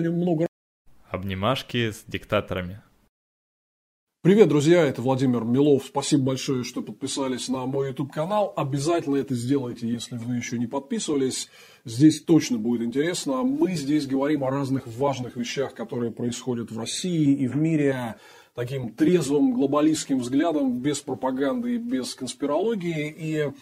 много... Обнимашки с диктаторами. Привет, друзья, это Владимир Милов. Спасибо большое, что подписались на мой YouTube-канал. Обязательно это сделайте, если вы еще не подписывались. Здесь точно будет интересно. Мы здесь говорим о разных важных вещах, которые происходят в России и в мире таким трезвым глобалистским взглядом, без пропаганды и без конспирологии. И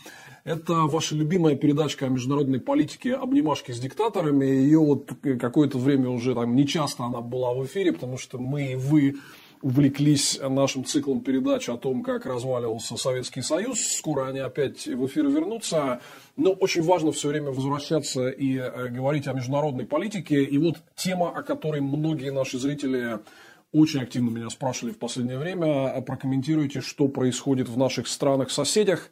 это ваша любимая передачка о международной политике «Обнимашки с диктаторами». Ее вот какое-то время уже там нечасто она была в эфире, потому что мы и вы увлеклись нашим циклом передач о том, как разваливался Советский Союз. Скоро они опять в эфир вернутся. Но очень важно все время возвращаться и э, говорить о международной политике. И вот тема, о которой многие наши зрители очень активно меня спрашивали в последнее время. Прокомментируйте, что происходит в наших странах-соседях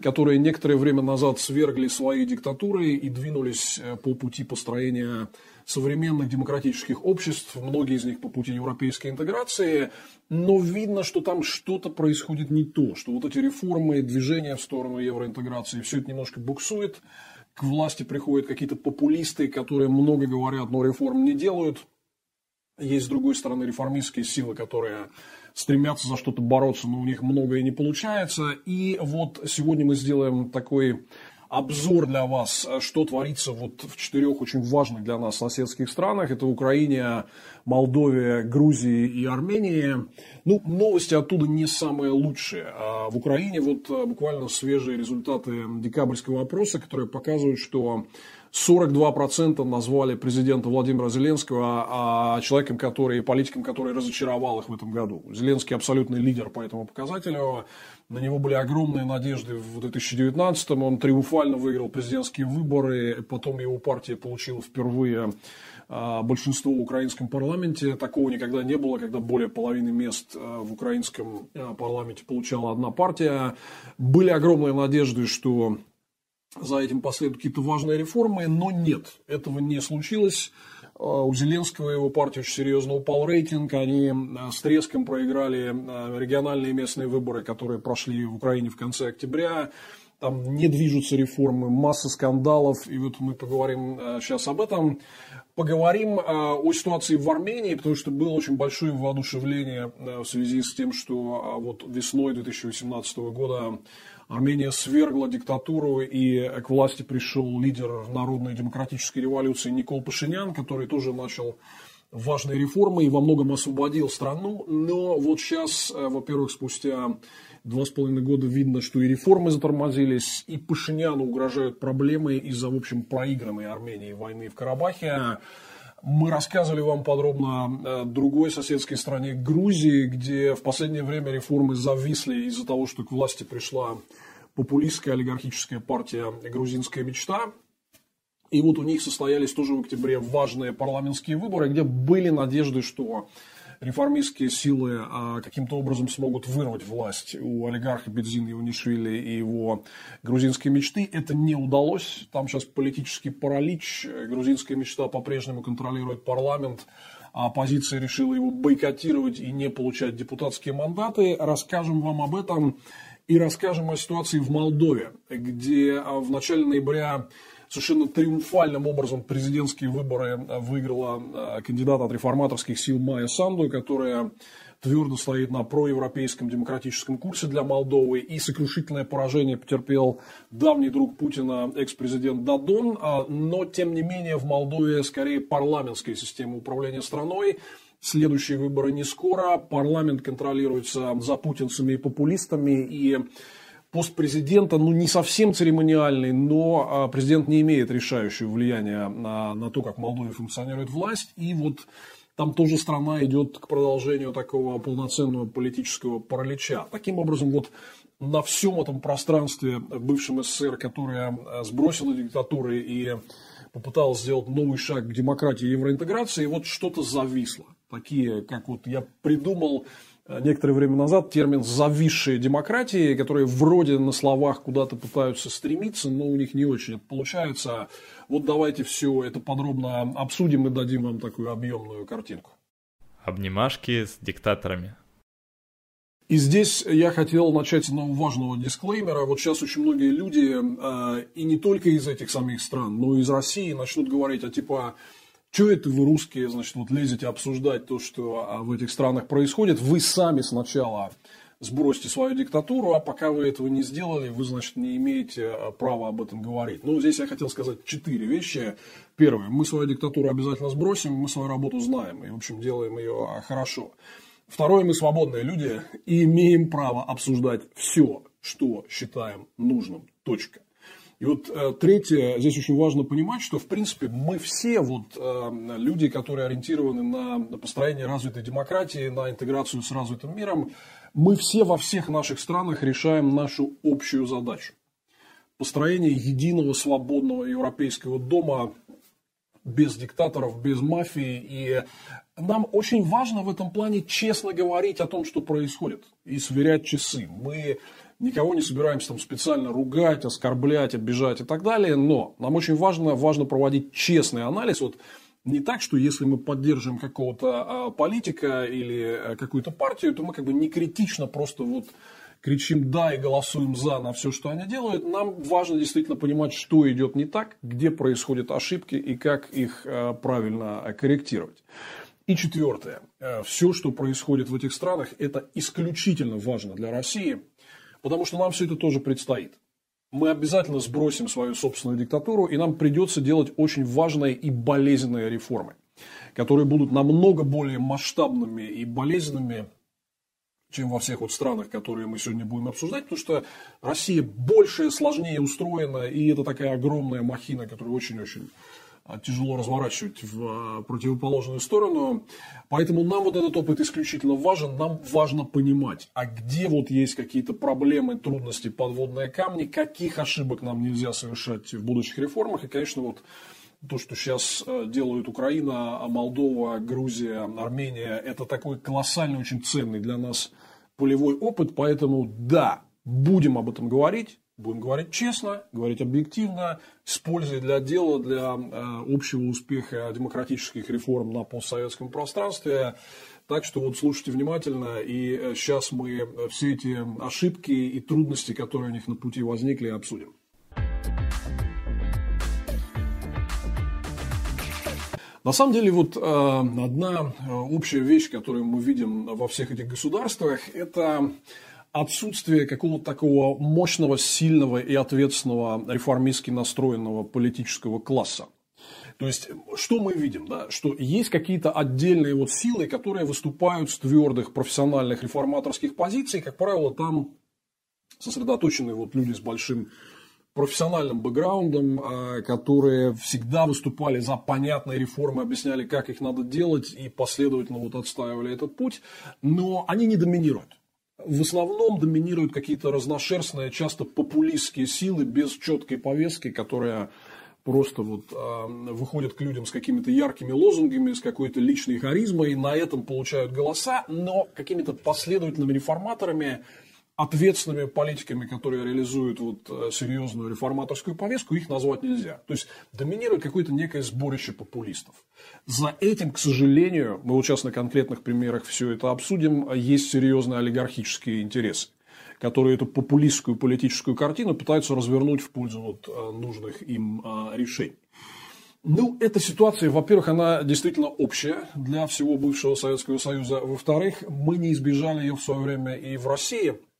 которые некоторое время назад свергли свои диктатуры и двинулись э, по пути построения современных демократических обществ, многие из них по пути европейской интеграции, но видно, что там что-то происходит не то, что вот эти реформы, движения в сторону евроинтеграции, все это немножко буксует, к власти приходят какие-то популисты, которые много говорят, но реформ не делают. Есть, с другой стороны, реформистские силы, которые стремятся за что-то бороться, но у них многое не получается. И вот сегодня мы сделаем такой обзор для вас, что творится вот в четырех очень важных для нас соседских странах. Это Украине, Молдове, Грузии и Армении. Ну, новости оттуда не самые лучшие. А в Украине вот буквально свежие результаты декабрьского опроса, которые показывают, что 42% назвали президента Владимира Зеленского а человеком, который, политиком, который разочаровал их в этом году. Зеленский абсолютный лидер по этому показателю. На него были огромные надежды в 2019-м. Он триумфально выиграл президентские выборы. Потом его партия получила впервые а, большинство в украинском парламенте. Такого никогда не было, когда более половины мест а, в украинском парламенте получала одна партия. Были огромные надежды, что за этим последуют какие-то важные реформы, но нет, этого не случилось. А, у Зеленского и его партии очень серьезно упал рейтинг. Они а, с треском проиграли а, региональные местные выборы, которые прошли в Украине в конце октября. Там не движутся реформы, масса скандалов. И вот мы поговорим сейчас об этом. Поговорим о ситуации в Армении, потому что было очень большое воодушевление в связи с тем, что вот весной 2018 года Армения свергла диктатуру, и к власти пришел лидер народной демократической революции Никол Пашинян, который тоже начал важные реформы и во многом освободил страну. Но вот сейчас, э, во-первых, спустя два с половиной года видно, что и реформы затормозились, и Пашиняну угрожают проблемы из-за, в общем, проигранной Армении войны в Карабахе. Мы рассказывали вам подробно о другой соседской стране Грузии, где в последнее время реформы зависли из-за того, что к власти пришла популистская олигархическая партия «Грузинская мечта». И вот у них состоялись тоже в октябре важные парламентские выборы, где были надежды, что реформистские силы а, каким-то образом смогут вырвать власть у олигарха Бензин Иванишвили и его грузинской мечты. Это не удалось. Там сейчас политический паралич. Грузинская мечта по-прежнему контролирует парламент. А оппозиция решила его бойкотировать и не получать депутатские мандаты. Расскажем вам об этом и расскажем о ситуации в Молдове, где а, в начале ноября совершенно триумфальным образом президентские выборы а, выиграла а, кандидат от реформаторских сил Майя Санду, которая твердо стоит на проевропейском демократическом курсе для Молдовы, и сокрушительное поражение потерпел давний друг Путина, экс-президент Дадон, но, тем не менее, в Молдове скорее парламентская система управления страной, Следующие выборы не скоро. Парламент контролируется запутинцами и популистами. И пост президента, ну, не совсем церемониальный, но а, президент не имеет решающего влияния на, на то, как в Молдове функционирует власть. И вот там тоже страна идет к продолжению такого полноценного политического паралича. Таким образом, вот на всем этом пространстве бывшем СССР, которое сбросило диктатуры и попыталась сделать новый шаг к демократии и евроинтеграции, и вот что-то зависло такие, как вот я придумал некоторое время назад термин «зависшие демократии», которые вроде на словах куда-то пытаются стремиться, но у них не очень это получается. Вот давайте все это подробно обсудим и дадим вам такую объемную картинку. Обнимашки с диктаторами. И здесь я хотел начать с одного важного дисклеймера. Вот сейчас очень многие люди, э, и не только из этих самих стран, но и из России, начнут говорить, а типа, что это вы, русские, значит, вот лезете обсуждать то, что а, в этих странах происходит? Вы сами сначала сбросьте свою диктатуру, а пока вы этого не сделали, вы, значит, не имеете а, права об этом говорить. Ну, здесь я хотел сказать четыре вещи. Первое, мы свою диктатуру обязательно сбросим, мы свою работу знаем и, в общем, делаем ее а, хорошо. Второе, мы свободные люди и имеем право обсуждать все, что считаем нужным. Точка. И вот э, третье, здесь очень важно понимать, что в принципе мы все вот э, люди, которые ориентированы на, построение развитой демократии, на интеграцию с развитым миром, мы все во всех наших странах решаем нашу общую задачу. Построение единого свободного европейского дома без диктаторов, без мафии. И нам очень важно в этом плане честно говорить о том, что происходит, и сверять часы. Мы никого не собираемся там специально ругать, оскорблять, обижать и так далее, но нам очень важно, важно проводить честный анализ. Вот не так, что если мы поддерживаем какого-то а, политика или а, какую-то партию, то мы как бы не критично просто вот кричим «да» и голосуем «за» на все, что они делают. Нам важно действительно понимать, что идет не так, где происходят ошибки и как их а, правильно корректировать. И четвертое. Все, что происходит в этих странах, это исключительно важно для России – Потому что нам все это тоже предстоит. Мы обязательно сбросим свою собственную диктатуру, и нам придется делать очень важные и болезненные реформы, которые будут намного более масштабными и болезненными, чем во всех вот странах, которые мы сегодня будем обсуждать, потому что Россия больше, сложнее устроена, и это такая огромная махина, которая очень-очень тяжело разворачивать в а, противоположную сторону. Поэтому нам вот этот опыт исключительно важен. Нам важно понимать, а где вот есть какие-то проблемы, трудности, подводные камни, каких ошибок нам нельзя совершать в будущих реформах. И, конечно, вот то, что сейчас а, делают Украина, Молдова, Грузия, Армения, это такой колоссальный, очень ценный для нас полевой опыт. Поэтому да, будем об этом говорить. Будем говорить честно, говорить объективно, с пользой для дела, для э, общего успеха демократических реформ на постсоветском пространстве. Так что вот слушайте внимательно, и сейчас э, мы все эти ошибки и трудности, которые у них на пути возникли, обсудим. На самом деле, вот э, одна общая вещь, которую мы видим во всех этих государствах, это отсутствие какого-то такого мощного, сильного и ответственного реформистски настроенного политического класса. То есть, что мы видим? Да? Что есть какие-то отдельные вот силы, которые выступают с твердых профессиональных реформаторских позиций. Как правило, там сосредоточены вот люди с большим профессиональным бэкграундом, а, которые всегда выступали за понятные реформы, объясняли, как их надо делать и последовательно вот отстаивали этот путь, но они не доминируют в основном доминируют какие-то разношерстные, часто популистские силы без четкой повестки, которая просто вот э, выходят к людям с какими-то яркими лозунгами, с какой-то личной харизмой, и на этом получают голоса, но какими-то последовательными реформаторами ответственными политиками, которые реализуют вот э, серьезную реформаторскую повестку, их назвать нельзя. То есть доминирует какое-то некое сборище популистов. За этим, к сожалению, мы вот сейчас на конкретных примерах все это обсудим, есть серьезные олигархические интересы которые эту популистскую политическую картину пытаются развернуть в пользу вот э, нужных им э, решений. Ну, эта ситуация, во-первых, она действительно общая для всего бывшего Советского Союза. Во-вторых, мы не избежали ее в свое время и в России –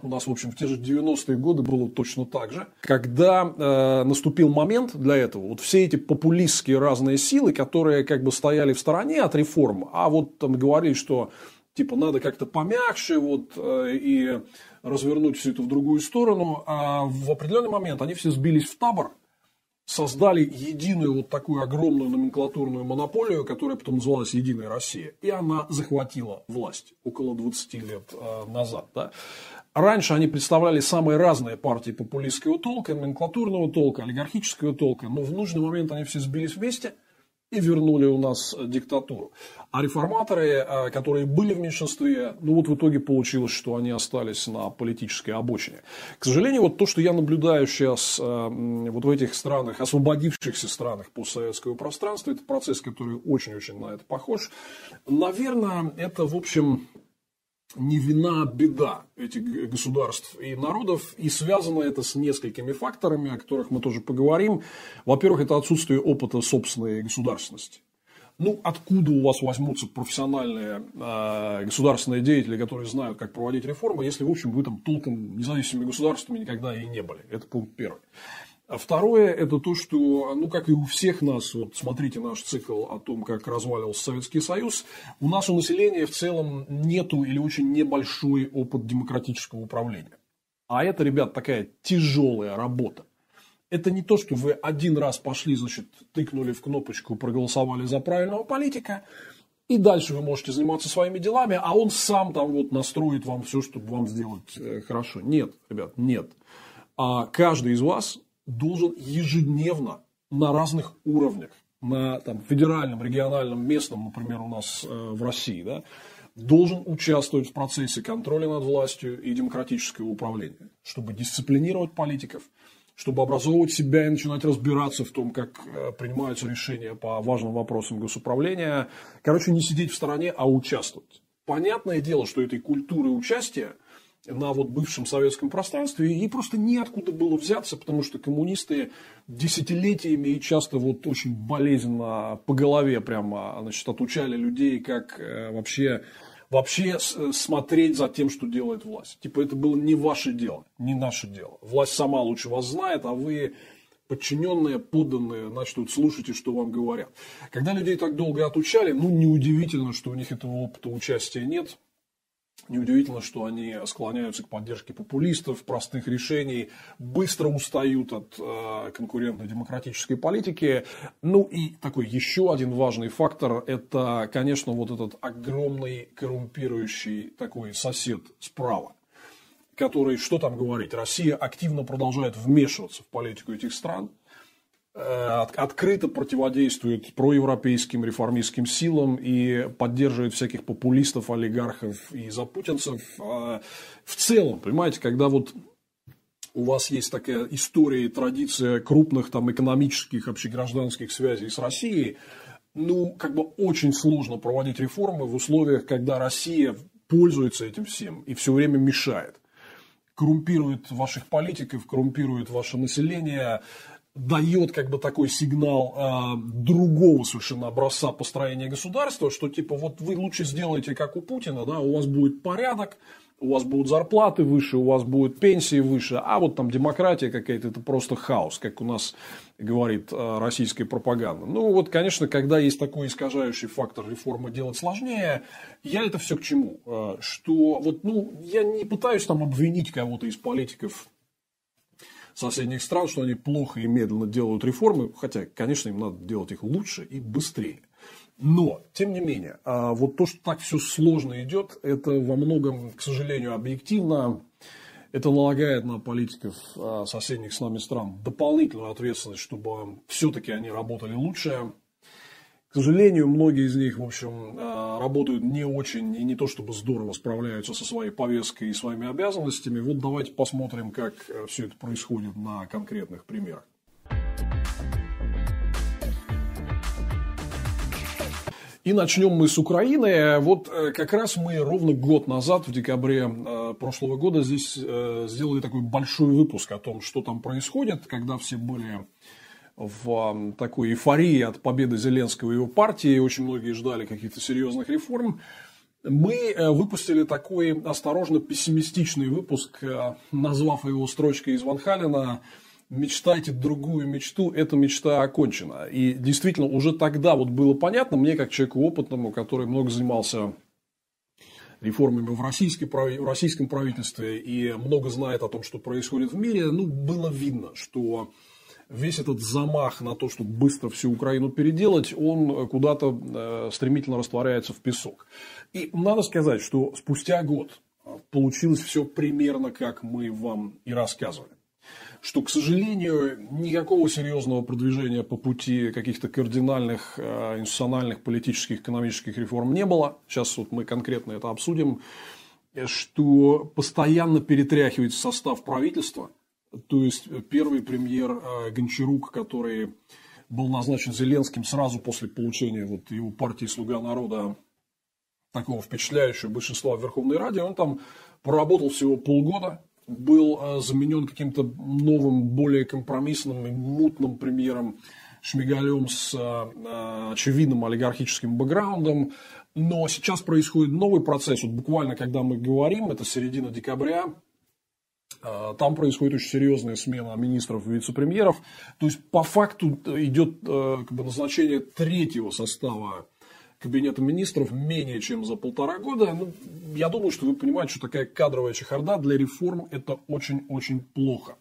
у нас, в общем, в те же 90-е годы было точно так же. Когда э, наступил момент для этого, вот все эти популистские разные силы, которые как бы стояли в стороне от реформ, а вот там говорили, что типа надо как-то помягче вот, э, и развернуть все это в другую сторону, а в определенный момент они все сбились в табор, создали единую вот такую огромную номенклатурную монополию, которая потом называлась «Единая Россия», и она захватила власть около 20 лет э, назад. Да? Раньше они представляли самые разные партии популистского толка, номенклатурного толка, олигархического толка, но в нужный момент они все сбились вместе и вернули у нас диктатуру. А реформаторы, э, которые были в меньшинстве, ну вот в итоге получилось, что они остались на политической обочине. К сожалению, вот то, что я наблюдаю сейчас э, вот в этих странах, освободившихся странах постсоветского пространства, это процесс, который очень-очень на это похож. Наверное, это, в общем, не вина, а беда этих государств и народов, и связано это с несколькими факторами, о которых мы тоже поговорим. Во-первых, это отсутствие опыта собственной государственности. Ну, откуда у вас возьмутся профессиональные э, государственные деятели, которые знают, как проводить реформы, если, в общем, вы там толком независимыми государствами никогда и не были. Это пункт первый. А второе – это то, что, ну, как и у всех нас, вот смотрите наш цикл о том, как разваливался Советский Союз, у нас у населения в целом нету или очень небольшой опыт демократического управления. А это, ребят, такая тяжелая работа. Это не то, что вы один раз пошли, значит, тыкнули в кнопочку, проголосовали за правильного политика, и дальше вы можете заниматься своими делами, а он сам там вот настроит вам все, чтобы вам сделать э, хорошо. Нет, ребят, нет. А каждый из вас должен ежедневно на разных уровнях, на там, федеральном, региональном, местном, например, у нас э, в России, да, должен участвовать в процессе контроля над властью и демократического управления, чтобы дисциплинировать политиков, чтобы образовывать себя и начинать разбираться в том, как э, принимаются решения по важным вопросам госуправления. Короче, не сидеть в стороне, а участвовать. Понятное дело, что этой культуры участия – на вот бывшем советском пространстве, и просто неоткуда было взяться, потому что коммунисты десятилетиями и часто вот очень болезненно по голове прямо значит, отучали людей, как э, вообще, вообще смотреть за тем, что делает власть. Типа это было не ваше дело, не наше дело. Власть сама лучше вас знает, а вы подчиненные, подданные, начнут слушать, и что вам говорят. Когда людей так долго отучали, ну, неудивительно, что у них этого опыта участия нет. Неудивительно, что они склоняются к поддержке популистов, простых решений, быстро устают от э, конкурентной демократической политики. Ну и такой еще один важный фактор – это, конечно, вот этот огромный коррумпирующий такой сосед справа который, что там говорить, Россия активно продолжает вмешиваться в политику этих стран, открыто противодействует проевропейским реформистским силам и поддерживает всяких популистов, олигархов и запутинцев. А в целом, понимаете, когда вот у вас есть такая история и традиция крупных там, экономических, общегражданских связей с Россией, ну, как бы очень сложно проводить реформы в условиях, когда Россия пользуется этим всем и все время мешает. Коррумпирует ваших политиков, коррумпирует ваше население, дает как бы такой сигнал э, другого совершенно образца построения государства, что типа вот вы лучше сделайте как у Путина, да, у вас будет порядок, у вас будут зарплаты выше, у вас будут пенсии выше, а вот там демократия какая-то, это просто хаос, как у нас говорит э, российская пропаганда. Ну вот, конечно, когда есть такой искажающий фактор реформы делать сложнее, я это все к чему? Э, что вот, ну, я не пытаюсь там обвинить кого-то из политиков соседних стран, что они плохо и медленно делают реформы, хотя, конечно, им надо делать их лучше и быстрее. Но, тем не менее, а, вот то, что так все сложно идет, это во многом, к сожалению, объективно, это налагает на политиков а, соседних с нами стран дополнительную ответственность, чтобы все-таки они работали лучше, сожалению, многие из них, в общем, э, работают не очень и не то чтобы здорово справляются со своей повесткой и своими обязанностями. Вот давайте посмотрим, как э, все это происходит на конкретных примерах. И начнем мы с Украины. Вот э, как раз мы ровно год назад, в декабре прошлого года, здесь сделали такой большой выпуск о том, что там происходит, когда все были в такой эйфории от победы Зеленского и его партии, очень многие ждали каких-то серьезных реформ, мы э, выпустили такой осторожно пессимистичный выпуск, э, назвав его строчкой из Ван Халена «Мечтайте другую мечту, эта мечта окончена». И действительно, уже тогда вот было понятно, мне как человеку опытному, который много занимался реформами в, в российском правительстве и много знает о том, что происходит в мире, ну, было видно, что весь этот замах на то, чтобы быстро всю Украину переделать, он куда-то э, стремительно растворяется в песок. И надо сказать, что спустя год получилось все примерно как мы вам и рассказывали. Что, к сожалению, никакого серьезного продвижения по пути каких-то кардинальных э, институциональных, политических, экономических реформ не было. Сейчас вот мы конкретно это обсудим. Что постоянно перетряхивается состав правительства – то есть первый премьер э, Гончарук, который был назначен Зеленским сразу после получения вот его партии «Слуга народа» такого впечатляющего большинства в Верховной Раде. Он там проработал всего полгода, был э, заменен каким-то новым, более компромиссным и мутным премьером Шмигалем с э, очевидным олигархическим бэкграундом. Но сейчас происходит новый процесс. Вот буквально, когда мы говорим, это середина декабря, э, там происходит очень серьезная смена министров и вице-премьеров. То есть, по факту идет как бы, назначение третьего состава Кабинета министров менее чем за полтора года. Ну, я думаю, что вы понимаете, что такая кадровая чехарда для реформ это очень-очень плохо.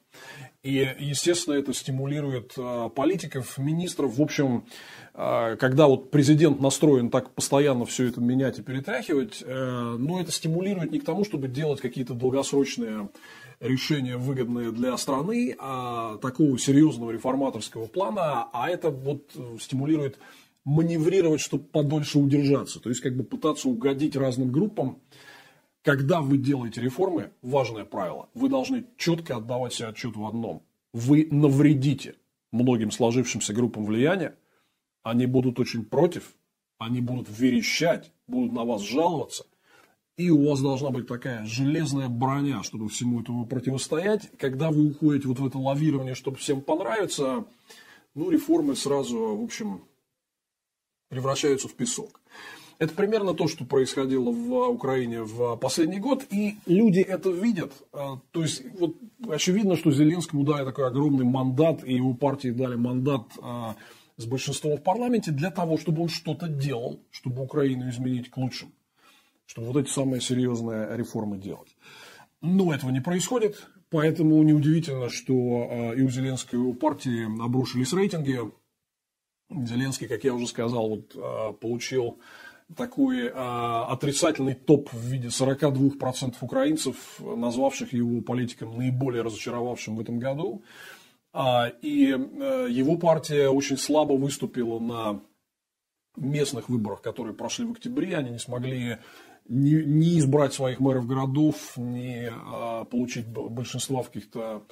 И, естественно, это стимулирует э, политиков, министров. В общем, э, когда вот президент настроен так постоянно все это менять и перетряхивать, э, ну, это стимулирует не к тому, чтобы делать какие-то долгосрочные решения, выгодные для страны, а такого серьезного реформаторского плана, а это вот стимулирует маневрировать, чтобы подольше удержаться. То есть, как бы пытаться угодить разным группам. Когда вы делаете реформы, важное правило, вы должны четко отдавать себе отчет в одном. Вы навредите многим сложившимся группам влияния, они будут очень против, они будут верещать, будут на вас жаловаться, и у вас должна быть такая железная броня, чтобы всему этому противостоять. Когда вы уходите вот в это лавирование, чтобы всем понравиться, ну, реформы сразу, в общем, превращаются в песок. Это примерно то, что происходило в Украине в последний год, и люди это видят. А, то есть, вот очевидно, что Зеленскому дали такой огромный мандат, и его партии дали мандат а, с большинством в парламенте для того, чтобы он что-то делал, чтобы Украину изменить к лучшему, чтобы вот эти самые серьезные реформы делать. Но этого не происходит, поэтому неудивительно, что а, и у Зеленского, и у партии обрушились рейтинги, Зеленский, как я уже сказал, вот, а, получил такой а, отрицательный топ в виде 42% украинцев, назвавших его политиком наиболее разочаровавшим в этом году. А, и его партия очень слабо выступила на местных выборах, которые прошли в октябре. Они не смогли ни, ни избрать своих мэров городов, ни получить большинство в каких-то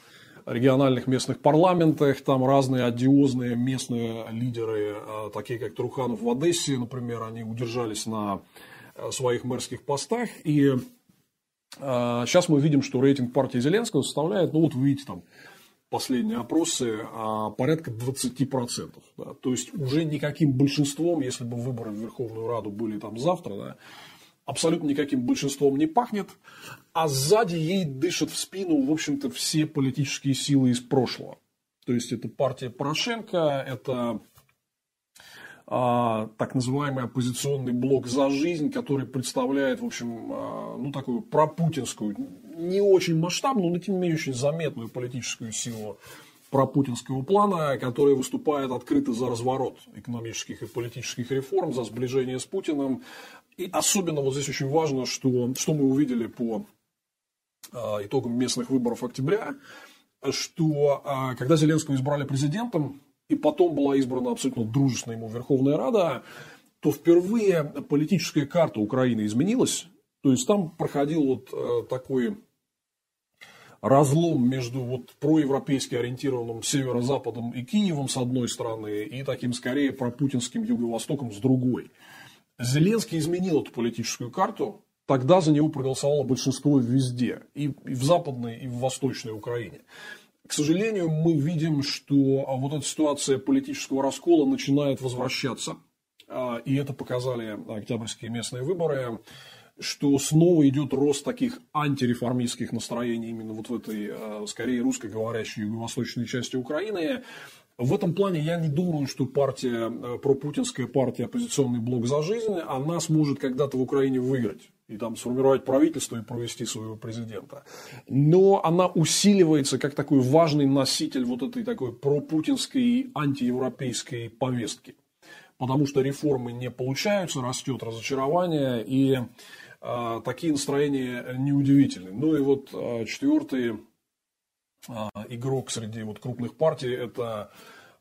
региональных местных парламентах, там разные одиозные местные лидеры, э, такие как Труханов в Одессе, например, они удержались на э, своих мэрских постах, и сейчас э, мы видим, что рейтинг партии Зеленского составляет, ну вот вы видите там, последние опросы, порядка 20%. Да, то есть уже никаким большинством, если бы выборы в Верховную Раду были там завтра, да, абсолютно никаким большинством не пахнет, а сзади ей дышат в спину, в общем-то, все политические силы из прошлого. То есть это партия Порошенко, это а, так называемый оппозиционный блок «За жизнь», который представляет, в общем, а, ну, такую пропутинскую, не очень масштабную, но тем не менее очень заметную политическую силу пропутинского плана, который выступает открыто за разворот экономических и политических реформ, за сближение с Путиным. И особенно вот здесь очень важно, что, что мы увидели по а, итогам местных выборов октября, что а, когда Зеленского избрали президентом, и потом была избрана абсолютно дружественная ему Верховная Рада, то впервые политическая карта Украины изменилась. То есть там проходил вот а, такой разлом между вот проевропейски ориентированным северо-западом и Киевом с одной стороны, и таким скорее пропутинским юго-востоком с другой. Зеленский изменил эту политическую карту, тогда за него проголосовало большинство везде, и, в западной, и в восточной Украине. К сожалению, мы видим, что вот эта ситуация политического раскола начинает возвращаться, а, и это показали октябрьские местные выборы что снова идет рост таких антиреформистских настроений именно вот в этой, э, скорее, русскоговорящей юго-восточной части Украины. В этом плане я не думаю, что партия, э, пропутинская партия, оппозиционный блок за жизнь, она сможет когда-то в Украине выиграть и там сформировать правительство и провести своего президента. Но она усиливается как такой важный носитель вот этой такой пропутинской антиевропейской повестки. Потому что реформы не получаются, растет разочарование, и а, такие настроения неудивительны. Ну и вот а, четвертый игрок среди вот крупных партий – это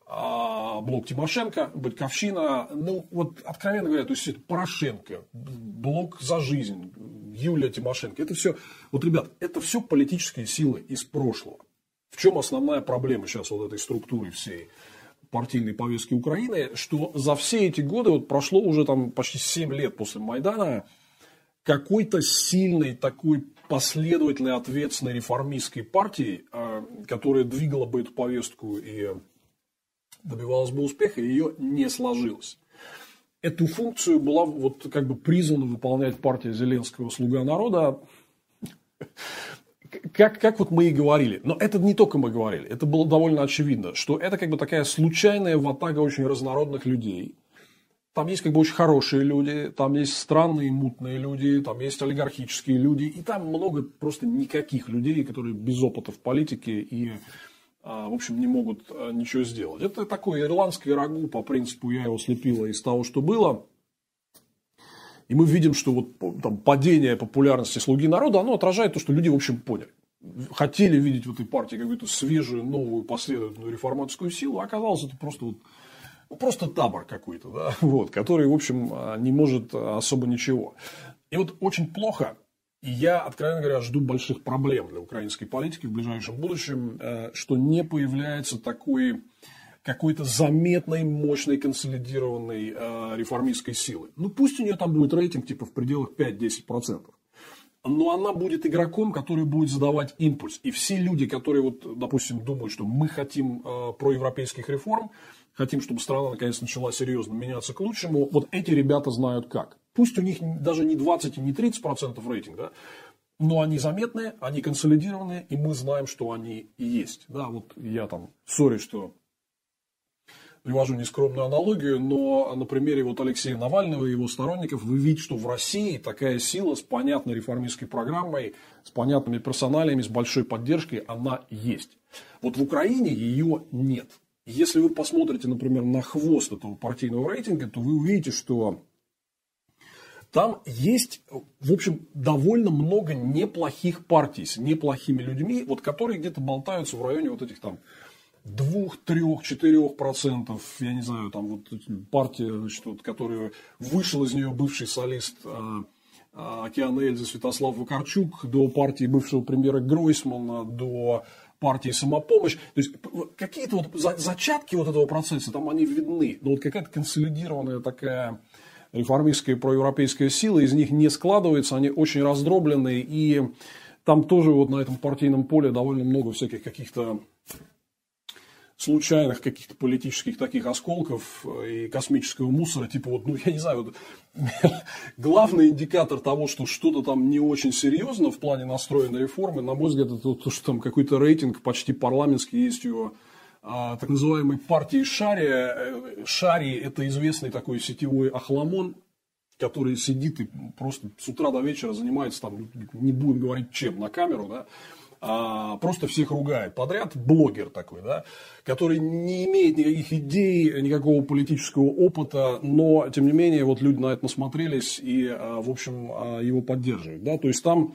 блок Тимошенко, Батьковщина. Ну, вот, откровенно говоря, то есть это Порошенко, блок за жизнь, Юлия Тимошенко. Это все, вот, ребят, это все политические силы из прошлого. В чем основная проблема сейчас вот этой структуры всей партийной повестки Украины, что за все эти годы, вот прошло уже там почти 7 лет после Майдана, какой-то сильной такой последовательной, ответственной реформистской партии, а, которая двигала бы эту повестку и добивалась бы успеха, ее не сложилось. Эту функцию была вот как бы призвана выполнять партия Зеленского «Слуга народа». Как, как вот мы и говорили, но это не только мы говорили, это было довольно очевидно, что это как бы такая случайная ватага очень разнородных людей – там есть как бы очень хорошие люди, там есть странные мутные люди, там есть олигархические люди, и там много просто никаких людей, которые без опыта в политике и, а, в общем, не могут а, ничего сделать. Это такой ирландский рагу, по принципу я его слепила из того, что было. И мы видим, что вот там, падение популярности слуги народа, оно отражает то, что люди, в общем, поняли. Хотели видеть в этой партии какую-то свежую, новую, последовательную реформаторскую силу, а оказалось это просто вот просто табор какой-то, да, вот, который, в общем, а, не может особо ничего. И вот очень плохо, и я, откровенно говоря, жду больших проблем для украинской политики в ближайшем будущем, э, что не появляется такой какой-то заметной, мощной, консолидированной э, реформистской силы. Ну, пусть у нее там будет рейтинг типа в пределах 5-10%. Но она будет игроком, который будет задавать импульс. И все люди, которые, вот, допустим, думают, что мы хотим э, проевропейских реформ, хотим, чтобы страна наконец начала серьезно меняться к лучшему, вот эти ребята знают как. Пусть у них даже не 20 и не 30 процентов рейтинг, да, но они заметные, они консолидированные, и мы знаем, что они есть. Да, вот я там, сори, что привожу нескромную аналогию, но на примере вот Алексея Навального и его сторонников вы видите, что в России такая сила с понятной реформистской программой, с понятными персоналиями, с большой поддержкой, она есть. Вот в Украине ее нет. Если вы посмотрите, например, на хвост этого партийного рейтинга, то вы увидите, что там есть, в общем, довольно много неплохих партий с неплохими людьми, вот которые где-то болтаются в районе вот этих там двух, трех, четырех процентов, я не знаю, там вот партия, значит, вот, которая вышел из нее бывший солист а, а, Океана Эльзы Святослав Вакарчук, до партии бывшего премьера Гройсмана, до партии самопомощь. То есть какие-то вот зачатки вот этого процесса, там они видны. Но вот какая-то консолидированная такая реформистская проевропейская сила из них не складывается, они очень раздробленные, и там тоже вот на этом партийном поле довольно много всяких каких-то случайных каких-то политических таких осколков э, и космического мусора, типа вот, ну, я не знаю, вот, главный индикатор того, что что-то там не очень серьезно в плане настроенной реформы, на мой взгляд, это то, что там какой-то рейтинг почти парламентский есть у а, так называемой партии Шари. Э, Шари – это известный такой сетевой охламон, который сидит и просто с утра до вечера занимается, там, не будем говорить чем, на камеру, да, а просто всех ругает подряд, блогер такой, да, который не имеет никаких идей, никакого политического опыта, но, тем не менее, вот люди на это насмотрелись и, а, в общем, а, его поддерживают, да, то есть там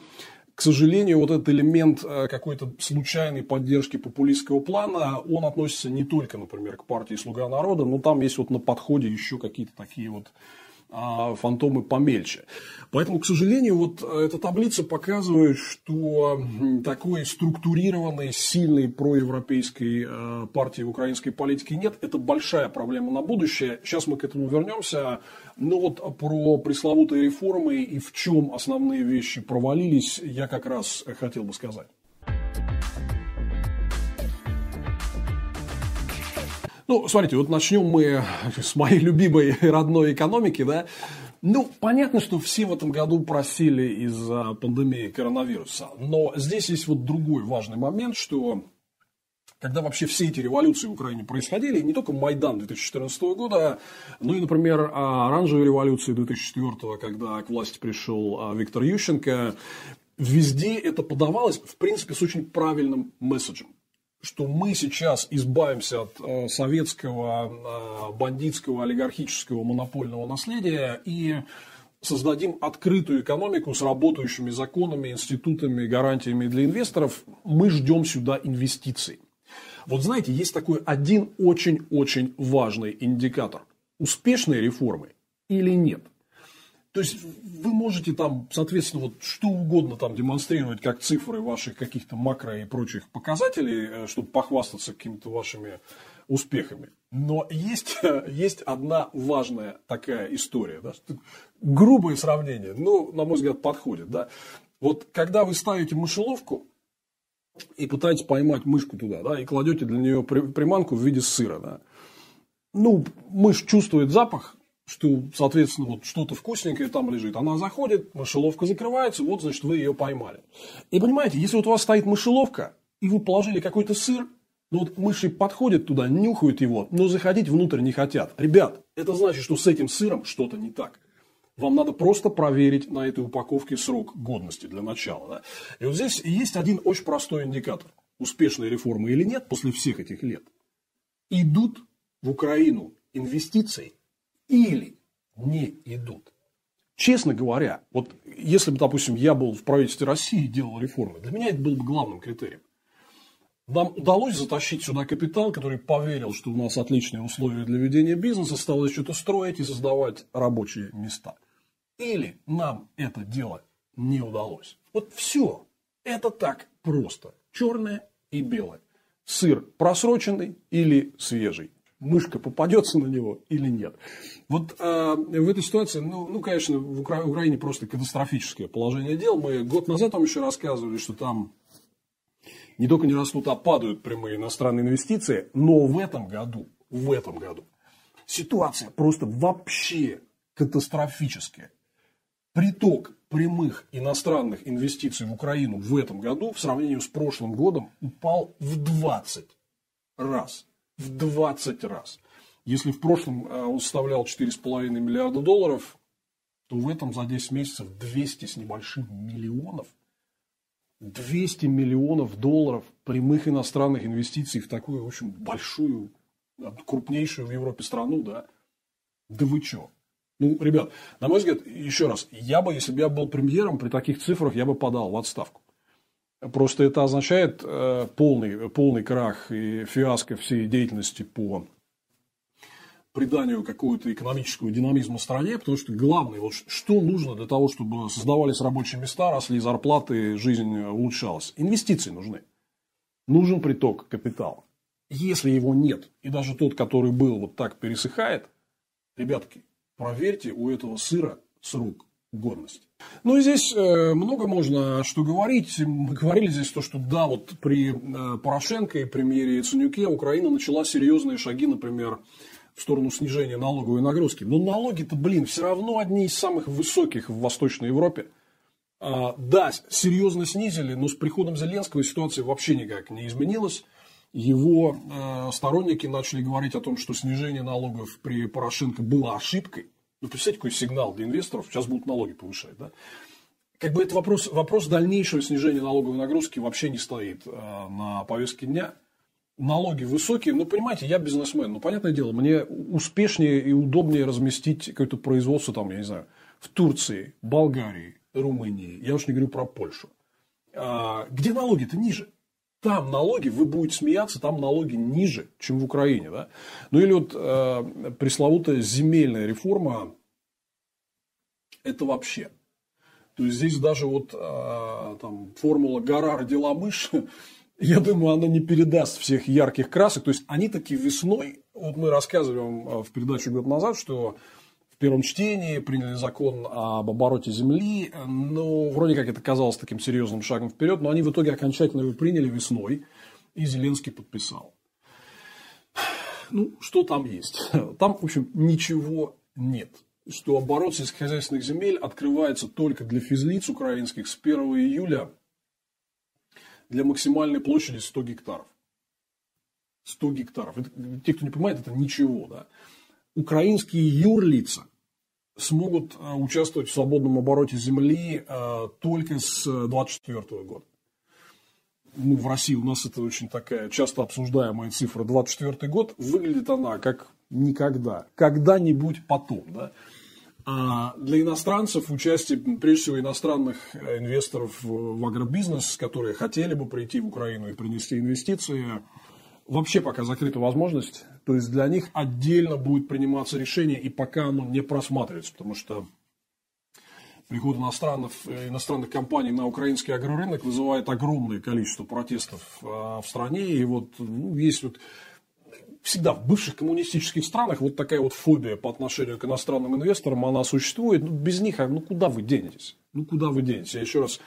к сожалению, вот этот элемент какой-то случайной поддержки популистского плана, он относится не только, например, к партии «Слуга народа», но там есть вот на подходе еще какие-то такие вот а фантомы помельче. Поэтому, к сожалению, вот эта таблица показывает, что такой структурированной, сильной проевропейской э, партии в украинской политике нет. Это большая проблема на будущее. Сейчас мы к этому вернемся. Но вот про пресловутые реформы и в чем основные вещи провалились, я как раз хотел бы сказать. Ну, смотрите, вот начнем мы с моей любимой родной экономики, да. Ну, понятно, что все в этом году просили из-за пандемии коронавируса. Но здесь есть вот другой важный момент, что когда вообще все эти революции в Украине происходили, не только Майдан 2014 года, но и, например, оранжевая революция 2004, когда к власти пришел а, Виктор Ющенко, везде это подавалось, в принципе, с очень правильным месседжем что мы сейчас избавимся от э, советского э, бандитского олигархического монопольного наследия и создадим открытую экономику с работающими законами, институтами, гарантиями для инвесторов, мы ждем сюда инвестиций. Вот знаете, есть такой один очень-очень важный индикатор. Успешной реформы или нет – то есть вы можете там, соответственно, вот что угодно там демонстрировать, как цифры ваших каких-то макро и прочих показателей, э, чтобы похвастаться какими-то вашими успехами. Но есть, есть одна важная такая история. Да? Грубое сравнение, но, на мой взгляд, подходит. Да? Вот когда вы ставите мышеловку и пытаетесь поймать мышку туда, да, и кладете для нее приманку в виде сыра, да, ну, мышь чувствует запах, что, соответственно, вот что-то вкусненькое там лежит. Она заходит, мышеловка закрывается, вот, значит, вы ее поймали. И понимаете, если вот у вас стоит мышеловка, и вы положили какой-то сыр, ну вот мыши подходят туда, нюхают его, но заходить внутрь не хотят. Ребят, это значит, что с этим сыром что-то не так. Вам надо просто проверить на этой упаковке срок годности для начала. Да? И вот здесь есть один очень простой индикатор. Успешной реформы или нет после всех этих лет. Идут в Украину инвестиции или не идут. Честно говоря, вот если бы, допустим, я был в правительстве России и делал реформы, для меня это было бы главным критерием. Нам удалось затащить сюда капитал, который поверил, что у нас отличные условия для ведения бизнеса, стал что-то строить и создавать рабочие места. Или нам это дело не удалось. Вот все. Это так просто. Черное и белое. Сыр просроченный или свежий мышка попадется на него или нет. Вот э, в этой ситуации, ну, ну конечно, в Укра- Украине просто катастрофическое положение дел. Мы год назад вам еще рассказывали, что там не только не растут, а падают прямые иностранные инвестиции. Но в этом году, в этом году ситуация просто вообще катастрофическая. Приток прямых иностранных инвестиций в Украину в этом году в сравнении с прошлым годом упал в 20 раз в 20 раз. Если в прошлом э, он составлял 4,5 миллиарда долларов, то в этом за 10 месяцев 200 с небольшим миллионов. 200 миллионов долларов прямых иностранных инвестиций в такую, в общем, большую, крупнейшую в Европе страну, да? Да вы чё? Ну, ребят, на мой взгляд, еще раз, я бы, если бы я был премьером, при таких цифрах я бы подал в отставку. Просто это означает э, полный, полный крах и фиаско всей деятельности по приданию какого-то экономического динамизма стране, потому что главное, вот что нужно для того, чтобы создавались рабочие места, росли зарплаты, жизнь улучшалась. Инвестиции нужны. Нужен приток капитала. Если его нет, и даже тот, который был, вот так пересыхает, ребятки, проверьте у этого сыра срок годности. Ну здесь э, много можно что говорить. Мы говорили здесь то, что да, вот при э, Порошенко и премьере Яценюке Украина начала серьезные шаги, например, в сторону снижения налоговой нагрузки. Но налоги-то, блин, все равно одни из самых высоких в Восточной Европе. А, да, серьезно снизили, но с приходом Зеленского ситуация вообще никак не изменилась. Его э, сторонники начали говорить о том, что снижение налогов при Порошенко было ошибкой. Ну, представьте, какой сигнал для инвесторов, сейчас будут налоги повышать, да? Как бы это вопрос, вопрос дальнейшего снижения налоговой нагрузки вообще не стоит э, на повестке дня. Налоги высокие, но понимаете, я бизнесмен, ну, понятное дело, мне успешнее и удобнее разместить какое-то производство, там, я не знаю, в Турции, Болгарии, Румынии, я уж не говорю про Польшу. А, где налоги-то ниже? Там налоги, вы будете смеяться, там налоги ниже, чем в Украине. Да? Ну или вот э, пресловутая земельная реформа, это вообще. То есть здесь даже вот э, там, формула «гора родила мышь», я думаю, она не передаст всех ярких красок. То есть они такие весной, вот мы рассказывали вам э, в передаче год назад, что первом чтении, приняли закон об обороте земли. Ну, вроде как это казалось таким серьезным шагом вперед, но они в итоге окончательно его приняли весной, и Зеленский подписал. Ну, что там есть? Там, в общем, ничего нет. Что оборот сельскохозяйственных земель открывается только для физлиц украинских с 1 июля для максимальной площади 100 гектаров. 100 гектаров. Это, те, кто не понимает, это ничего. Да? Украинские юрлица смогут э, участвовать в свободном обороте земли э, только с 2024 года. Ну, в России у нас это очень такая часто обсуждаемая цифра. 24 год выглядит она как никогда. Когда-нибудь потом. Да? А для иностранцев участие, прежде всего, иностранных э, инвесторов в агробизнес, которые хотели бы прийти в Украину и принести инвестиции, вообще пока закрыта возможность. То есть для них отдельно будет приниматься решение, и пока оно не просматривается, потому что приход иностранных, э, иностранных компаний на украинский агрорынок вызывает огромное количество протестов э, в стране. И вот ну, есть вот всегда в бывших коммунистических странах вот такая вот фобия по отношению к иностранным инвесторам, она существует. Ну, без них, а, ну куда вы денетесь? Ну куда вы денетесь? Я еще раз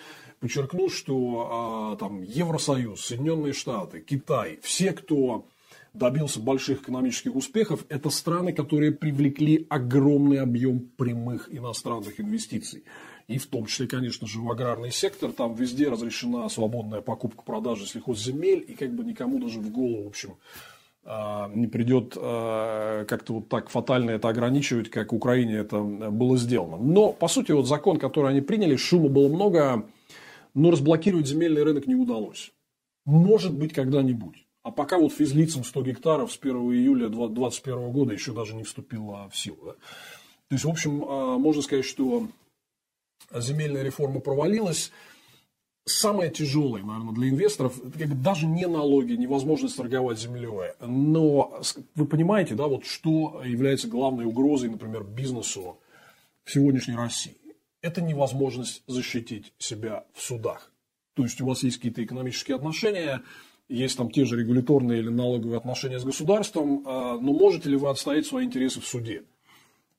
подчеркну, что а, там Евросоюз, Соединенные Штаты, Китай, все, кто добился больших экономических успехов, это страны, которые привлекли огромный объем прямых иностранных инвестиций. И в том числе, конечно же, в аграрный сектор. Там везде разрешена свободная покупка-продажа сельхозземель. И как бы никому даже в голову, в общем, а, не придет а, как-то вот так фатально это ограничивать, как в Украине это было сделано. Но, по сути, вот закон, который они приняли, шума было много, но разблокировать земельный рынок не удалось. Может быть, когда-нибудь. А пока вот физлицам 100 гектаров с 1 июля 2021 года еще даже не вступила в силу. Да? То есть, в общем, а, можно сказать, что земельная реформа провалилась самое тяжелое, наверное, для инвесторов, это как бы даже не налоги, невозможность торговать землей. Но вы понимаете, да, вот что является главной угрозой, например, бизнесу в сегодняшней России? Это невозможность защитить себя в судах. То есть у вас есть какие-то экономические отношения, есть там те же регуляторные или налоговые отношения с государством, а, но можете ли вы отстоять свои интересы в суде?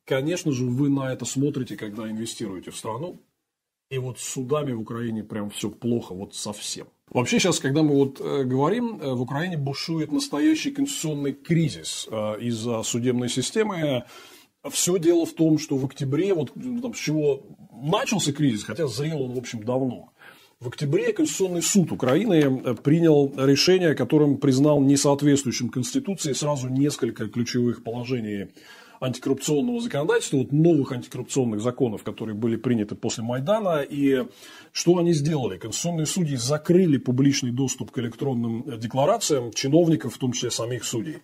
Конечно же, вы на это смотрите, когда инвестируете в страну, и вот с судами в Украине прям все плохо, вот совсем. Вообще сейчас, когда мы вот э, говорим, э, в Украине бушует настоящий конституционный кризис э, из-за судебной системы. Все дело в том, что в октябре, вот там, с чего начался кризис, хотя зрел он, в общем, давно. В октябре Конституционный суд Украины принял решение, которым признал несоответствующим Конституции сразу несколько ключевых положений антикоррупционного законодательства, вот новых антикоррупционных законов, которые были приняты после Майдана. И что они сделали? Конституционные судьи закрыли публичный доступ к электронным декларациям чиновников, в том числе самих судей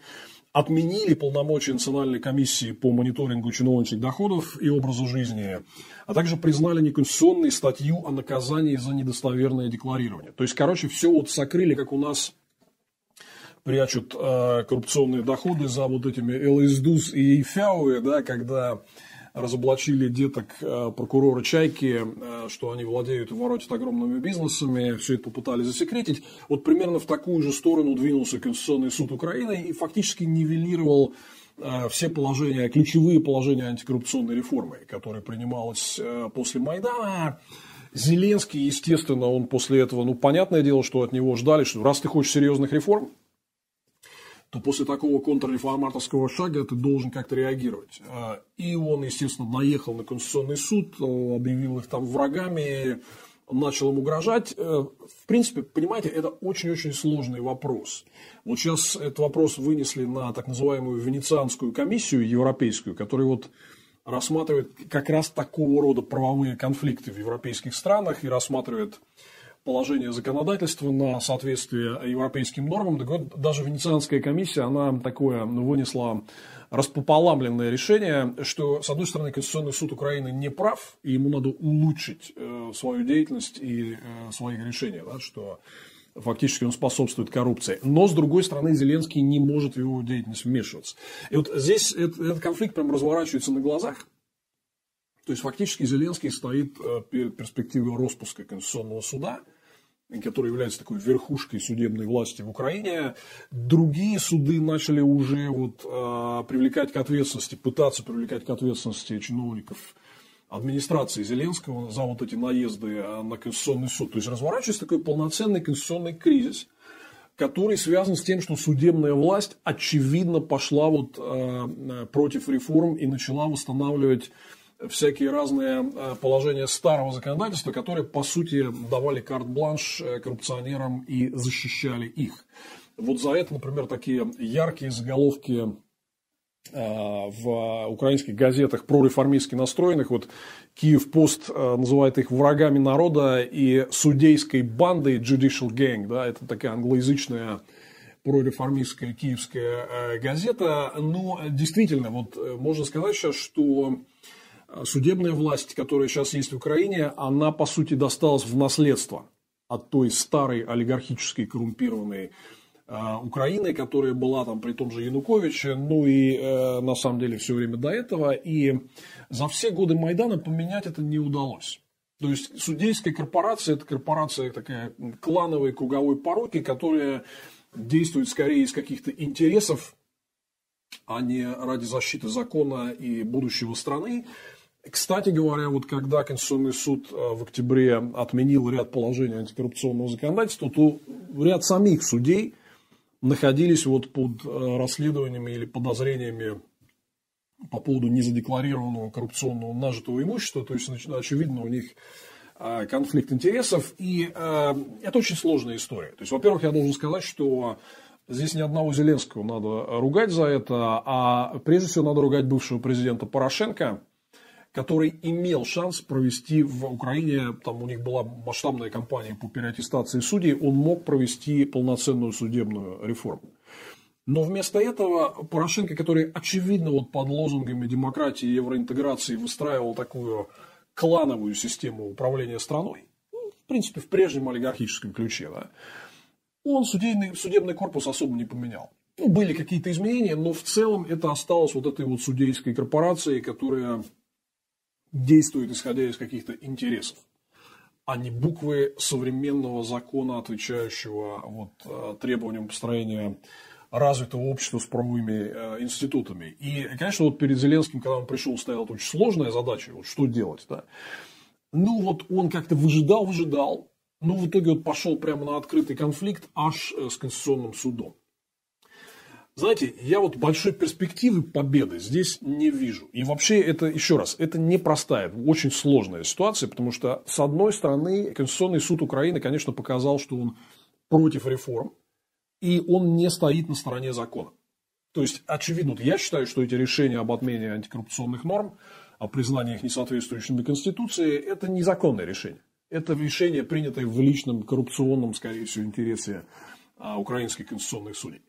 отменили полномочия Национальной комиссии по мониторингу чиновничьих доходов и образа жизни, а также признали неконституционной статью о наказании за недостоверное декларирование. То есть, короче, все вот сокрыли, как у нас прячут э, коррупционные доходы за вот этими ЛСДУС и ФЯУ, да, когда разоблачили деток э, прокурора Чайки, э, что они владеют и воротят огромными бизнесами, все это попытались засекретить. Вот примерно в такую же сторону двинулся Конституционный суд Украины и фактически нивелировал э, все положения, ключевые положения антикоррупционной реформы, которая принималась после Майдана. Зеленский, естественно, он после этого, ну, понятное дело, что от него ждали, что раз ты хочешь серьезных реформ, то после такого контрреформаторского шага ты должен как-то реагировать. А, и он, естественно, наехал на Конституционный суд, объявил их там врагами, начал им угрожать. Э, в принципе, понимаете, это очень-очень сложный вопрос. Вот сейчас этот вопрос вынесли на так называемую Венецианскую комиссию европейскую, которая вот рассматривает как раз такого рода правовые конфликты в европейских странах и рассматривает положение законодательства на соответствие европейским нормам. Так вот, даже Венецианская комиссия, она такое вынесла распополамленное решение, что, с одной стороны, Конституционный суд Украины не прав, и ему надо улучшить э, свою деятельность и э, свои решения, да, что фактически он способствует коррупции. Но, с другой стороны, Зеленский не может в его деятельность вмешиваться. И вот здесь этот, этот конфликт прям разворачивается на глазах. То есть, фактически Зеленский стоит э, перед перспективой распуска Конституционного суда, который является такой верхушкой судебной власти в Украине. Другие суды начали уже вот, э, привлекать к ответственности, пытаться привлекать к ответственности чиновников администрации Зеленского за вот эти наезды э, на Конституционный суд. То есть разворачивается такой полноценный конституционный кризис, который связан с тем, что судебная власть очевидно пошла вот, э, против реформ и начала восстанавливать всякие разные э, положения старого законодательства, которые, по сути, давали карт-бланш э, коррупционерам и защищали их. Вот за это, например, такие яркие заголовки э, в украинских газетах прореформистски настроенных. Вот Киев Пост называет их врагами народа и судейской бандой Judicial Gang. Да, это такая англоязычная прореформистская киевская газета. Но действительно, вот можно сказать сейчас, что судебная власть, которая сейчас есть в Украине, она, по сути, досталась в наследство от той старой олигархической коррумпированной э, Украины, которая была там при том же Януковиче, ну и э, на самом деле все время до этого. И за все годы Майдана поменять это не удалось. То есть судейская корпорация – это корпорация такая клановой круговой пороки, которая действует скорее из каких-то интересов а не ради защиты закона и будущего страны. Кстати говоря, вот когда Конституционный суд э, в октябре отменил ряд положений антикоррупционного законодательства, то ряд самих судей находились вот под э, расследованиями или подозрениями по поводу незадекларированного коррупционного нажитого имущества, то есть, очевидно, у них э, конфликт интересов, и это очень сложная история. То есть, во-первых, я должен сказать, что здесь ни одного Зеленского надо ругать за это, а прежде всего надо ругать бывшего президента Порошенко, который имел шанс провести в Украине, там у них была масштабная кампания по переаттестации судей, он мог провести полноценную судебную реформу. Но вместо этого Порошенко, который очевидно вот под лозунгами демократии и евроинтеграции выстраивал такую клановую систему управления страной, ну, в принципе, в прежнем олигархическом ключе, да, он судебный, судебный корпус особо не поменял. Ну, были какие-то изменения, но в целом это осталось вот этой вот судейской корпорацией, которая действует исходя из каких-то интересов, а не буквы современного закона, отвечающего вот, э, требованиям построения развитого общества с правовыми э, институтами. И, конечно, вот перед Зеленским, когда он пришел, стояла очень сложная задача, вот что делать, да. Ну, вот он как-то выжидал, выжидал, но в итоге вот пошел прямо на открытый конфликт аж э, с Конституционным судом. Знаете, я вот большой перспективы победы здесь не вижу. И вообще это, еще раз, это непростая, очень сложная ситуация, потому что, с одной стороны, Конституционный суд Украины, конечно, показал, что он против реформ, и он не стоит на стороне закона. То есть, очевидно, я считаю, что эти решения об отмене антикоррупционных норм, о признании их несоответствующими Конституции, это незаконное решение. Это решение, принятое в личном коррупционном, скорее всего, интересе а, украинских конституционных судей.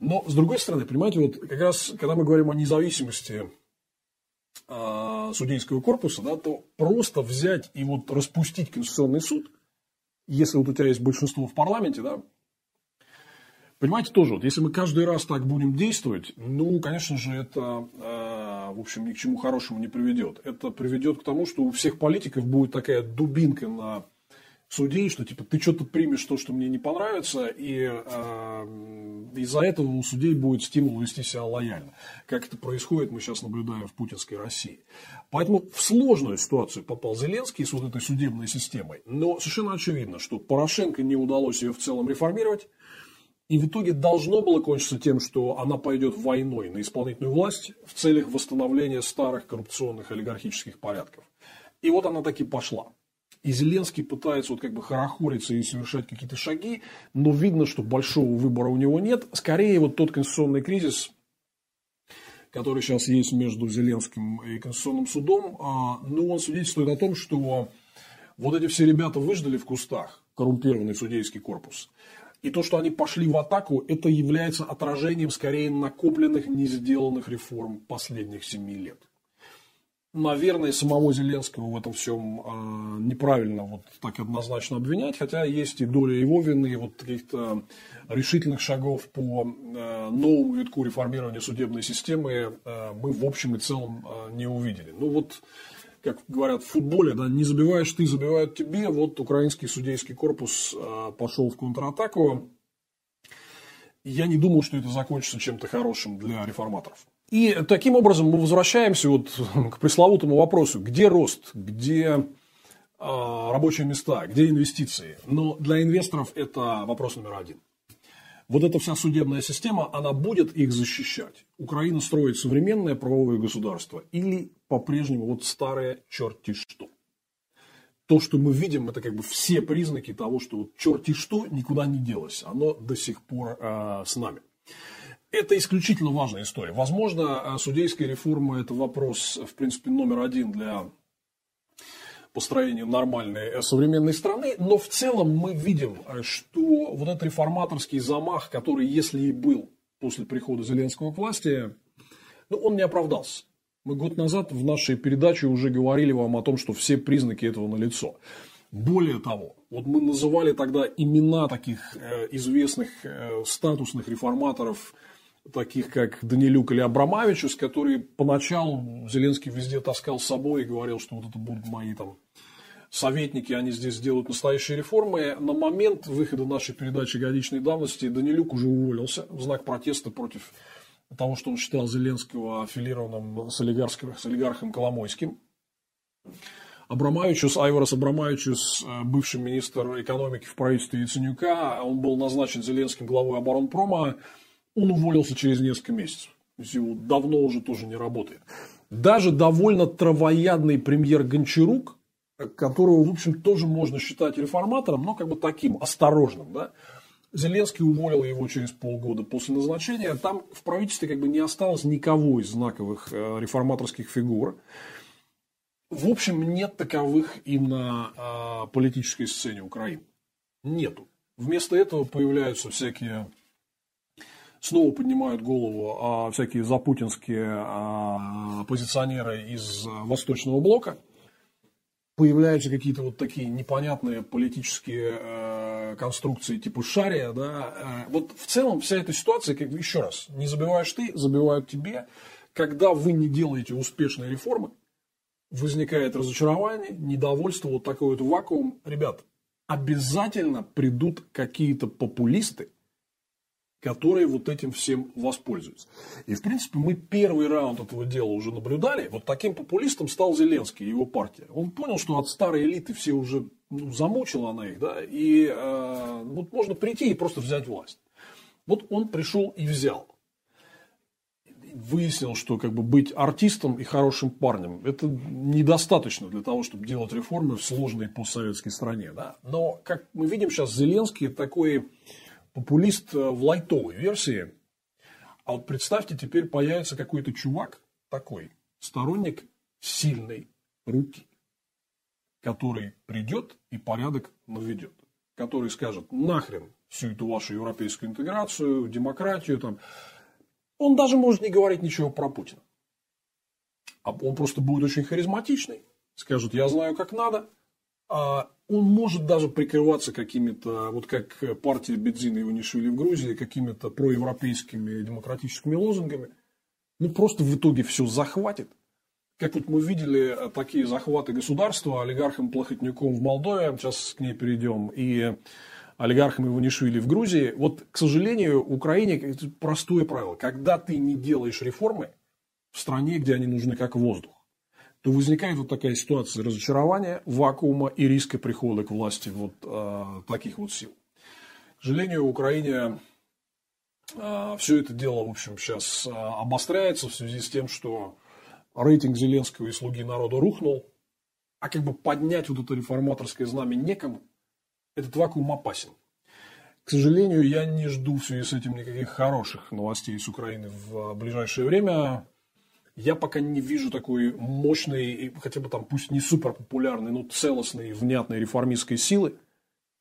Но, с другой стороны, понимаете, вот как раз, когда мы говорим о независимости э, судейского корпуса, да, то просто взять и вот распустить Конституционный суд, если вот у тебя есть большинство в парламенте, да, понимаете, тоже, вот если мы каждый раз так будем действовать, ну, конечно же, это, э, в общем, ни к чему хорошему не приведет. Это приведет к тому, что у всех политиков будет такая дубинка на судей, что типа ты что-то примешь то, что мне не понравится, и э, из-за этого у судей будет стимул вести себя лояльно. Как это происходит, мы сейчас наблюдаем в путинской России. Поэтому в сложную ситуацию попал Зеленский с вот этой судебной системой. Но совершенно очевидно, что Порошенко не удалось ее в целом реформировать. И в итоге должно было кончиться тем, что она пойдет войной на исполнительную власть в целях восстановления старых коррупционных олигархических порядков. И вот она таки пошла. И Зеленский пытается вот как бы хорохориться и совершать какие-то шаги, но видно, что большого выбора у него нет. Скорее вот тот конституционный кризис, который сейчас есть между Зеленским и Конституционным судом, а, ну, он свидетельствует о том, что вот эти все ребята выждали в кустах, коррумпированный судейский корпус. И то, что они пошли в атаку, это является отражением скорее накопленных, не сделанных реформ последних семи лет наверное, самого Зеленского в этом всем э, неправильно вот так однозначно обвинять, хотя есть и доля его вины, вот каких-то решительных шагов по э, новому витку реформирования судебной системы э, мы в общем и целом э, не увидели. Ну вот, как говорят в футболе, да, не забиваешь ты, забивают тебе. Вот украинский судейский корпус э, пошел в контратаку. Я не думал, что это закончится чем-то хорошим для реформаторов. И таким образом мы возвращаемся вот к пресловутому вопросу, где рост, где э, рабочие места, где инвестиции. Но для инвесторов это вопрос номер один. Вот эта вся судебная система, она будет их защищать. Украина строит современное правовое государство или по-прежнему вот старое черти что. То, что мы видим, это как бы все признаки того, что вот черти что никуда не делось. Оно до сих пор э, с нами. Это исключительно важная история. Возможно, э, судейская реформа – это вопрос, в принципе, номер один для построения нормальной э, современной страны, но в целом мы видим, э, что вот этот реформаторский замах, который, если и был после прихода Зеленского к власти, ну, он не оправдался. Мы год назад в нашей передаче уже говорили вам о том, что все признаки этого налицо. Более того, вот мы называли тогда имена таких известных статусных реформаторов – таких как Данилюк или Абрамовичус, которые поначалу Зеленский везде таскал с собой и говорил, что вот это будут мои там советники, они здесь сделают настоящие реформы. На момент выхода нашей передачи годичной давности Данилюк уже уволился в знак протеста против того, что он считал Зеленского аффилированным с, олигархом, с олигархом Коломойским. Абрамовичус, Айварас Абрамовичус, э, бывший министр экономики в правительстве Яценюка, он был назначен Зеленским главой оборонпрома, он уволился через несколько месяцев. То есть его давно уже тоже не работает. Даже довольно травоядный премьер Гончарук, которого, в общем, тоже можно считать реформатором, но как бы таким, осторожным, да, Зеленский уволил его через полгода после назначения. Там в правительстве как бы не осталось никого из знаковых э, реформаторских фигур. В общем, нет таковых и на э, политической сцене Украины. Нету. Вместо этого появляются всякие снова поднимают голову а, всякие запутинские а, оппозиционеры из Восточного блока. Появляются какие-то вот такие непонятные политические э, конструкции типа шария. Да? Э, вот в целом вся эта ситуация, как еще раз, не забиваешь ты, забивают тебе. Когда вы не делаете успешные реформы, возникает разочарование, недовольство, вот такой вот вакуум. Ребят, обязательно придут какие-то популисты, которые вот этим всем воспользуются. И, в принципе, мы первый раунд этого дела уже наблюдали. Вот таким популистом стал Зеленский и его партия. Он понял, что от старой элиты все уже ну, замучила она их, да, и э, вот можно прийти и просто взять власть. Вот он пришел и взял. Выяснил, что как бы быть артистом и хорошим парнем это недостаточно для того, чтобы делать реформы в сложной постсоветской стране. Да? Но, как мы видим сейчас, Зеленский такой популист э, в лайтовой версии. А вот представьте, теперь появится какой-то чувак такой, сторонник сильной руки, который придет и порядок наведет, который скажет нахрен всю эту вашу европейскую интеграцию, демократию там. Он даже может не говорить ничего про Путина. А он просто будет очень харизматичный. Скажет, я знаю, как надо. А он может даже прикрываться какими-то, вот как партия Бензина его не в Грузии, какими-то проевропейскими демократическими лозунгами. Ну, просто в итоге все захватит. Как вот мы видели такие захваты государства олигархом Плохотнюком в Молдове, сейчас к ней перейдем, и олигархом Иванишвили в Грузии. Вот, к сожалению, Украине простое правило. Когда ты не делаешь реформы в стране, где они нужны как воздух, то возникает вот такая ситуация разочарования, вакуума и риска прихода к власти вот э, таких вот сил. К сожалению, Украине э, все это дело, в общем, сейчас э, обостряется в связи с тем, что рейтинг Зеленского и «Слуги народа» рухнул, а как бы поднять вот это реформаторское знамя некому, этот вакуум опасен. К сожалению, я не жду в связи с этим никаких хороших новостей из Украины в ближайшее время я пока не вижу такой мощной, хотя бы там пусть не супер популярной, но целостной, внятной реформистской силы,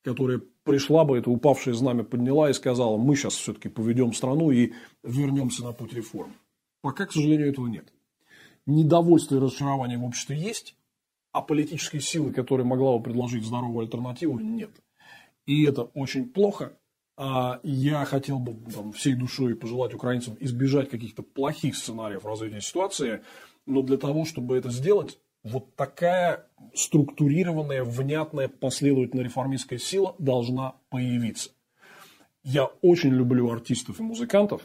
которая пришла бы, это упавшее знамя подняла и сказала, мы сейчас все-таки поведем страну и вернемся на путь реформ. Пока, к сожалению, этого нет. Недовольство и разочарование в обществе есть, а политической силы, которая могла бы предложить здоровую альтернативу, нет. И это очень плохо, я хотел бы там, всей душой пожелать украинцам избежать каких-то плохих сценариев развития ситуации, но для того, чтобы это сделать, вот такая структурированная, внятная, последовательная реформистская сила должна появиться. Я очень люблю артистов и музыкантов,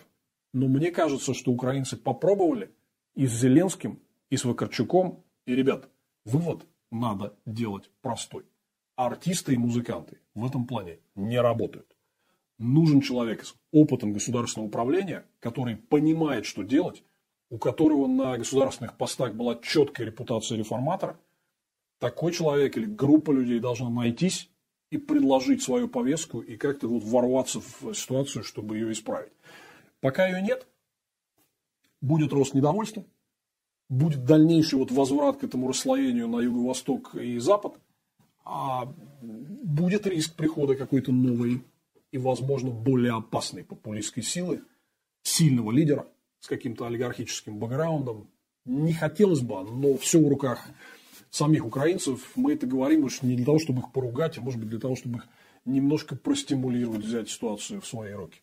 но мне кажется, что украинцы попробовали и с Зеленским, и с Вакарчуком, и, ребят, вывод надо делать простой. Артисты и музыканты в этом плане не работают нужен человек с опытом государственного управления, который понимает, что делать, у которого на государственных постах была четкая репутация реформатора, такой человек или группа людей должна найтись и предложить свою повестку и как-то вот ворваться в ситуацию, чтобы ее исправить. Пока ее нет, будет рост недовольства, будет дальнейший вот возврат к этому расслоению на юго-восток и запад, а будет риск прихода какой-то новой и, возможно, более опасной популистской силы, сильного лидера с каким-то олигархическим бэкграундом. Не хотелось бы, но все в руках самих украинцев. Мы это говорим уж не для того, чтобы их поругать, а может быть для того, чтобы их немножко простимулировать, взять ситуацию в свои руки.